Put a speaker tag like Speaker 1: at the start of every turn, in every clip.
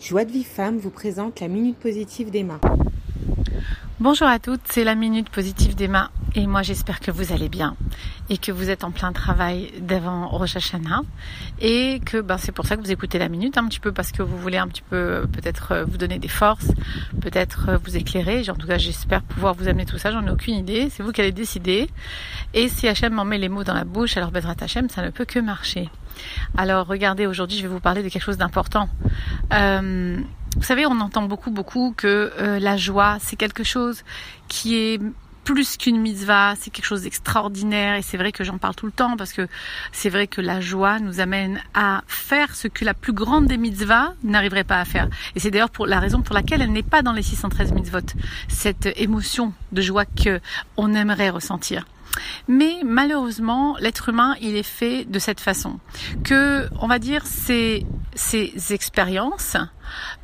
Speaker 1: Joie de vie femme vous présente la Minute Positive d'Emma.
Speaker 2: Bonjour à toutes, c'est la Minute Positive d'Emma et moi j'espère que vous allez bien et que vous êtes en plein travail devant Rosh Hashanah et que ben, c'est pour ça que vous écoutez la Minute un petit peu parce que vous voulez un petit peu euh, peut-être euh, vous donner des forces, peut-être euh, vous éclairer. En tout cas j'espère pouvoir vous amener tout ça, j'en ai aucune idée, c'est vous qui allez décider. Et si Hachem m'en met les mots dans la bouche, alors Bezrat Hachem ça ne peut que marcher. Alors regardez, aujourd'hui je vais vous parler de quelque chose d'important. Euh, vous savez, on entend beaucoup, beaucoup que euh, la joie, c'est quelque chose qui est plus qu'une mitzvah, c'est quelque chose d'extraordinaire et c'est vrai que j'en parle tout le temps parce que c'est vrai que la joie nous amène à faire ce que la plus grande des mitzvahs n'arriverait pas à faire. Et c'est d'ailleurs pour la raison pour laquelle elle n'est pas dans les 613 mitzvot, cette émotion de joie que on aimerait ressentir. Mais malheureusement, l'être humain, il est fait de cette façon que, on va dire, ces, ces expériences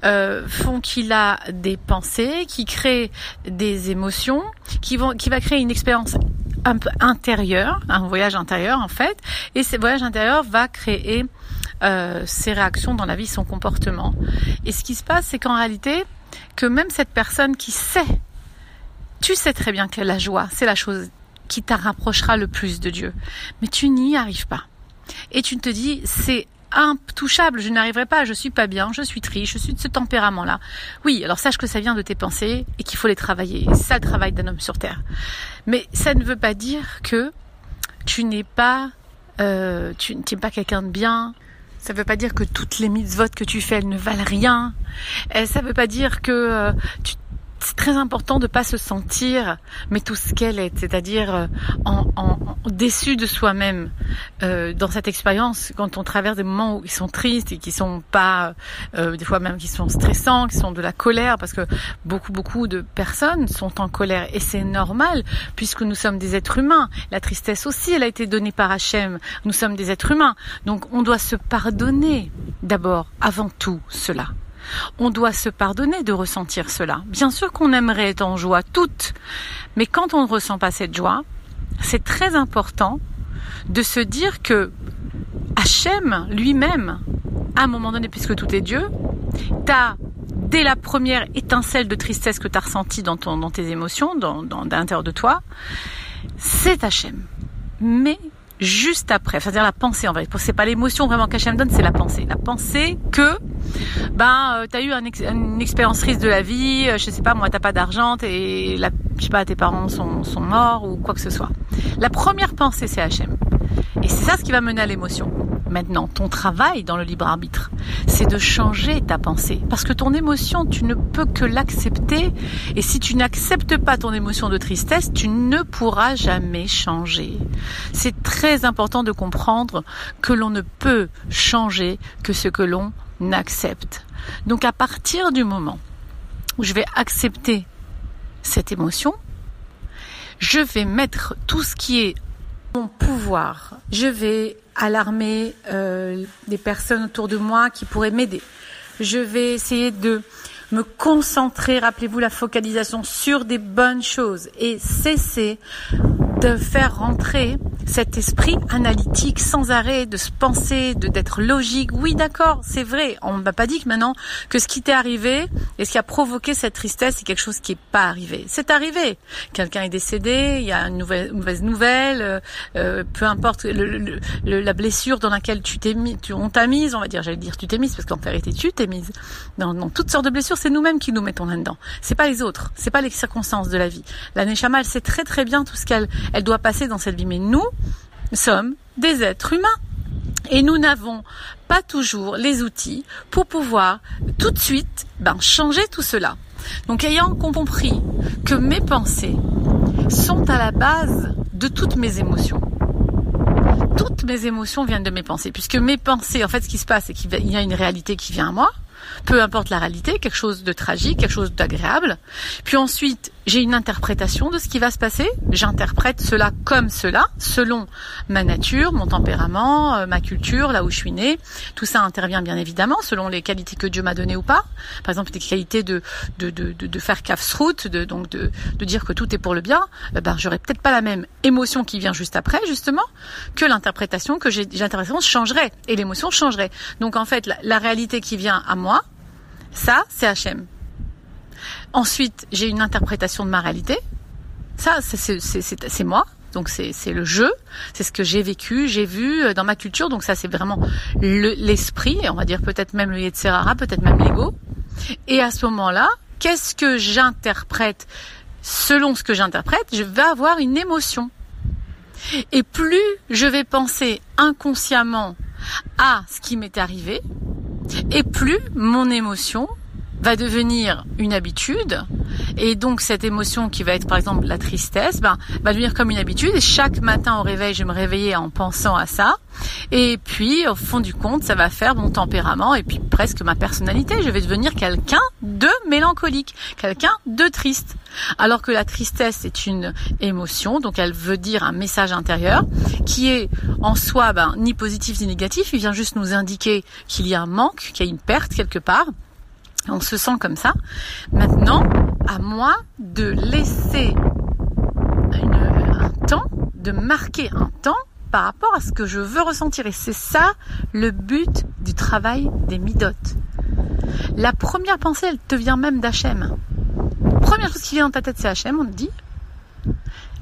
Speaker 2: euh, font qu'il a des pensées, qui créent des émotions, qui vont, qui va créer une expérience un peu intérieure, un voyage intérieur en fait, et ce voyage intérieur va créer euh, ses réactions dans la vie, son comportement. Et ce qui se passe, c'est qu'en réalité, que même cette personne qui sait, tu sais très bien que la joie, c'est la chose qui t'a rapprochera le plus de Dieu. Mais tu n'y arrives pas. Et tu te dis, c'est intouchable, je n'arriverai pas, je suis pas bien, je suis triste, je suis de ce tempérament-là. Oui, alors sache que ça vient de tes pensées et qu'il faut les travailler. Ça le travail d'un homme sur terre. Mais ça ne veut pas dire que tu n'es pas, euh, tu n'es pas quelqu'un de bien. Ça ne veut pas dire que toutes les mitzvot que tu fais, elles ne valent rien. Et ça ne veut pas dire que euh, c'est très important de pas se sentir mais tout ce qu'elle est, c'est-à-dire euh, en, déçu de soi-même euh, dans cette expérience quand on traverse des moments ils sont tristes et qui sont pas euh, des fois même qui sont stressants, qui sont de la colère parce que beaucoup beaucoup de personnes sont en colère et c'est normal puisque nous sommes des êtres humains. La tristesse aussi, elle a été donnée par Hachem. Nous sommes des êtres humains, donc on doit se pardonner d'abord avant tout cela. On doit se pardonner de ressentir cela. Bien sûr qu'on aimerait être en joie toutes, mais quand on ne ressent pas cette joie, c'est très important de se dire que Hachem lui-même, à un moment donné, puisque tout est Dieu, t'a dès la première étincelle de tristesse que tu as ressentie dans, dans tes émotions, dans, dans, l'intérieur de toi, c'est Hachem. Mais juste après, c'est-à-dire la pensée en vrai. C'est pas l'émotion vraiment qu'Hachem donne, c'est la pensée. La pensée que ben euh, t'as eu un une expérience triste de la vie, euh, je sais pas moi, t'as pas d'argent, et je sais pas, tes parents sont, sont morts ou quoi que ce soit. La première pensée c'est Hachem. Et c'est ça ce qui va mener à l'émotion. Maintenant, ton travail dans le libre arbitre, c'est de changer ta pensée. Parce que ton émotion, tu ne peux que l'accepter. Et si tu n'acceptes pas ton émotion de tristesse, tu ne pourras jamais changer. C'est très important de comprendre que l'on ne peut changer que ce que l'on n'accepte. Donc à partir du moment où je vais accepter cette émotion, je vais mettre tout ce qui est mon pouvoir. Je vais alarmer euh, des personnes autour de moi qui pourraient m'aider. Je vais essayer de me concentrer, rappelez-vous la focalisation sur des bonnes choses et cesser de faire rentrer cet esprit analytique sans arrêt, de se penser, de d'être logique. Oui, d'accord, c'est vrai. On m'a pas dit que maintenant que ce qui t'est arrivé et ce qui a provoqué cette tristesse, c'est quelque chose qui n'est pas arrivé. C'est arrivé. Quelqu'un est décédé, il y a une, nouvelle, mauvaise nouvelle, euh, euh, peu importe le, la blessure dans laquelle tu t'es mis, tu, on t'a mise, on va dire, j'allais dire tu t'es mise parce qu'en vérité tu t'es mise. Dans, dans, toutes sortes de blessures, c'est nous-mêmes qui nous mettons là-dedans. C'est pas les autres, c'est pas les circonstances de la vie. La Neshama, elle sait très très bien tout ce qu'elle elle doit passer dans cette vie, mais nous, sommes des êtres humains. Et nous n'avons pas toujours les outils pour pouvoir tout de suite ben, changer tout cela. Donc ayant compris que mes pensées sont à la base de toutes mes émotions. Toutes mes émotions viennent de mes pensées, puisque mes pensées, en fait, ce qui se passe, c'est qu'il y a une réalité qui vient à moi, peu importe la réalité, quelque chose de tragique, quelque chose d'agréable. Puis ensuite, j'ai une interprétation de ce qui va se passer. J'interprète cela comme cela, selon ma nature, mon tempérament, euh, ma culture, là où je suis née. Tout ça intervient bien évidemment selon les qualités que Dieu m'a données ou pas. Par exemple, des qualités de de, de, de, faire kafsrout, de donc de, de dire que tout est pour le bien. Eh ben, j'aurais peut-être pas la même émotion qui vient juste après, justement, que l'interprétation que j'ai. L'interprétation changerait et l'émotion changerait. Donc en fait, la réalité qui vient à moi, Ça, c'est Hachem. Ensuite, j'ai une interprétation de ma réalité. Ça, c'est moi. Donc c'est le jeu, c'est ce que j'ai vécu, j'ai vu euh, dans ma culture. Donc ça, c'est vraiment l'esprit, on va dire peut-être même le Yetzerara, peut-être même l'ego. Et à ce moment-là, qu'est-ce que j'interprète? Selon ce que j'interprète, je vais avoir une émotion. Et plus je vais penser inconsciemment à ce qui m'est arrivé, et plus mon émotion va devenir une habitude. Et donc cette émotion qui va être par exemple la tristesse ben, va devenir comme une habitude. Et chaque matin au réveil je vais me réveiller en pensant à ça. Et puis au fond du compte ça va faire mon tempérament et puis presque ma personnalité. Je vais devenir quelqu'un de mélancolique quelqu'un de triste. Alors que la tristesse est une émotion donc elle veut dire un message intérieur qui est en soi ben, ni positif ni négatif. Il vient juste nous indiquer qu'il y a un manque qu'il y a une perte quelque part on se sent comme ça. Maintenant, à moi de laisser un temps, de marquer un temps par rapport à ce que je veux ressentir. Et c'est ça le but du travail des midotes. La première pensée, elle te vient même d'Hachem. Première chose qui vient dans ta tête, c'est Hachem, on dit.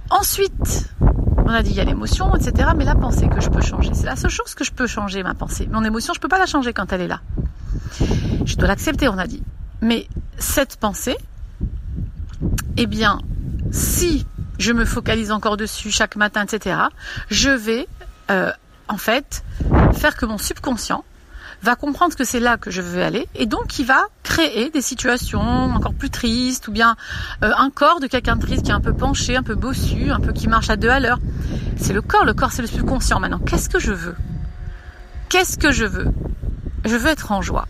Speaker 2: Ensuite, on a dit il y a l'émotion, etc. Mais la pensée que je peux changer, c'est la seule chose que je peux changer, ma pensée. Mon émotion, je peux pas la changer quand elle est là. Je dois l'accepter, on a dit. Mais cette pensée, eh bien, si je me focalise encore dessus chaque matin, etc., je vais euh, en fait faire que mon subconscient va comprendre que c'est là que je veux aller et donc il va créer des situations encore plus tristes ou bien euh, un corps de quelqu'un de triste qui est un peu penché, un peu bossu, un peu qui marche à deux à l'heure. C'est le corps, le corps c'est le subconscient maintenant. Qu'est-ce que je veux? Qu'est-ce que je veux? Je veux être en joie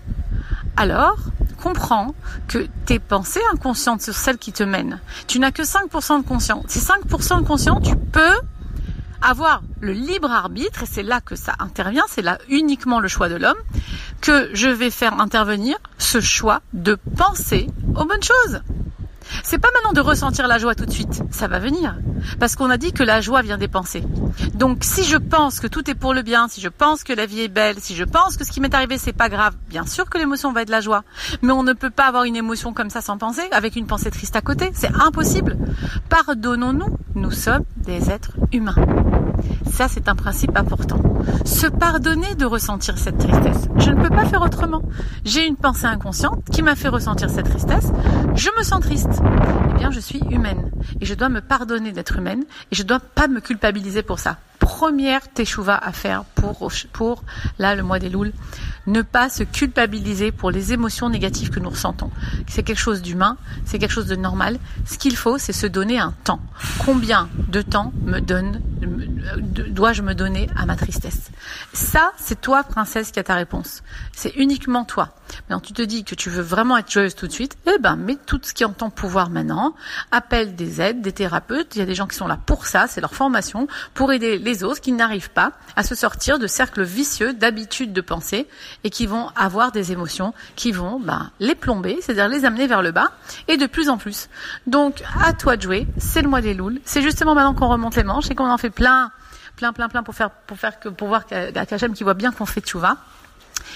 Speaker 2: alors comprends que tes pensées inconscientes sur celles qui te mènent, tu n'as que 5% de conscience. Ces 5% de conscience, tu peux avoir le libre arbitre, et c'est là que ça intervient, c'est là uniquement le choix de l'homme, que je vais faire intervenir ce choix de penser aux bonnes choses. C'est pas maintenant de ressentir la joie tout de suite, ça va venir. Parce qu'on a dit que la joie vient des pensées. Donc si je pense que tout est pour le bien, si je pense que la vie est belle, si je pense que ce qui m'est arrivé c'est pas grave, bien sûr que l'émotion va être la joie. Mais on ne peut pas avoir une émotion comme ça sans penser, avec une pensée triste à côté, c'est impossible. Pardonnons-nous, nous sommes des êtres humains. Ça, c'est un principe important. Se pardonner de ressentir cette tristesse. Je ne peux pas faire autrement. J'ai une pensée inconsciente qui m'a fait ressentir cette tristesse. Je me sens triste. Eh bien, je suis humaine. Et je dois me pardonner d'être humaine. Et je ne dois pas me culpabiliser pour ça. Première teshuva à faire pour, pour, là, le mois des louls ne pas se culpabiliser pour les émotions négatives que nous ressentons. C'est quelque chose d'humain, c'est quelque chose de normal. Ce qu'il faut, c'est se donner un temps. Combien de temps me donne, dois-je me donner à ma tristesse? Ça, c'est toi, princesse, qui a ta réponse. C'est uniquement toi. Maintenant, tu te dis que tu veux vraiment être joyeuse tout de suite, eh ben, mets tout ce qui est en ton pouvoir maintenant. Appelle des aides, des thérapeutes. Il y a des gens qui sont là pour ça, c'est leur formation, pour aider les autres qui n'arrivent pas à se sortir de cercles vicieux d'habitudes de pensée et qui vont avoir des émotions qui vont ben, les plomber, c'est-à-dire les amener vers le bas et de plus en plus. Donc, à toi de jouer. C'est le mois des louls. C'est justement maintenant qu'on remonte les manches et qu'on en fait plein, plein, plein, plein pour faire, pour faire que, pour voir qu'Hachem qui voit bien qu'on fait tchouva.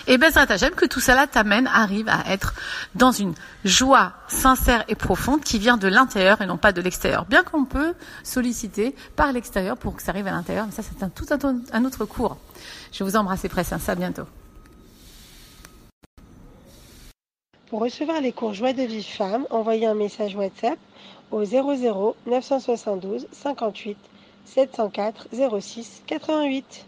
Speaker 2: Et ben, j'aime que tout cela t'amène, arrive à être dans une joie sincère et profonde qui vient de l'intérieur et non pas de l'extérieur. Bien qu'on peut solliciter par l'extérieur pour que ça arrive à l'intérieur, mais ça c'est un tout un, autre cours. Je vous embrasse presse, ça à bientôt.
Speaker 3: Pour recevoir les cours Joie de vie femme, envoyez un message WhatsApp au 00 972 58 704 06 88.